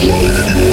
Live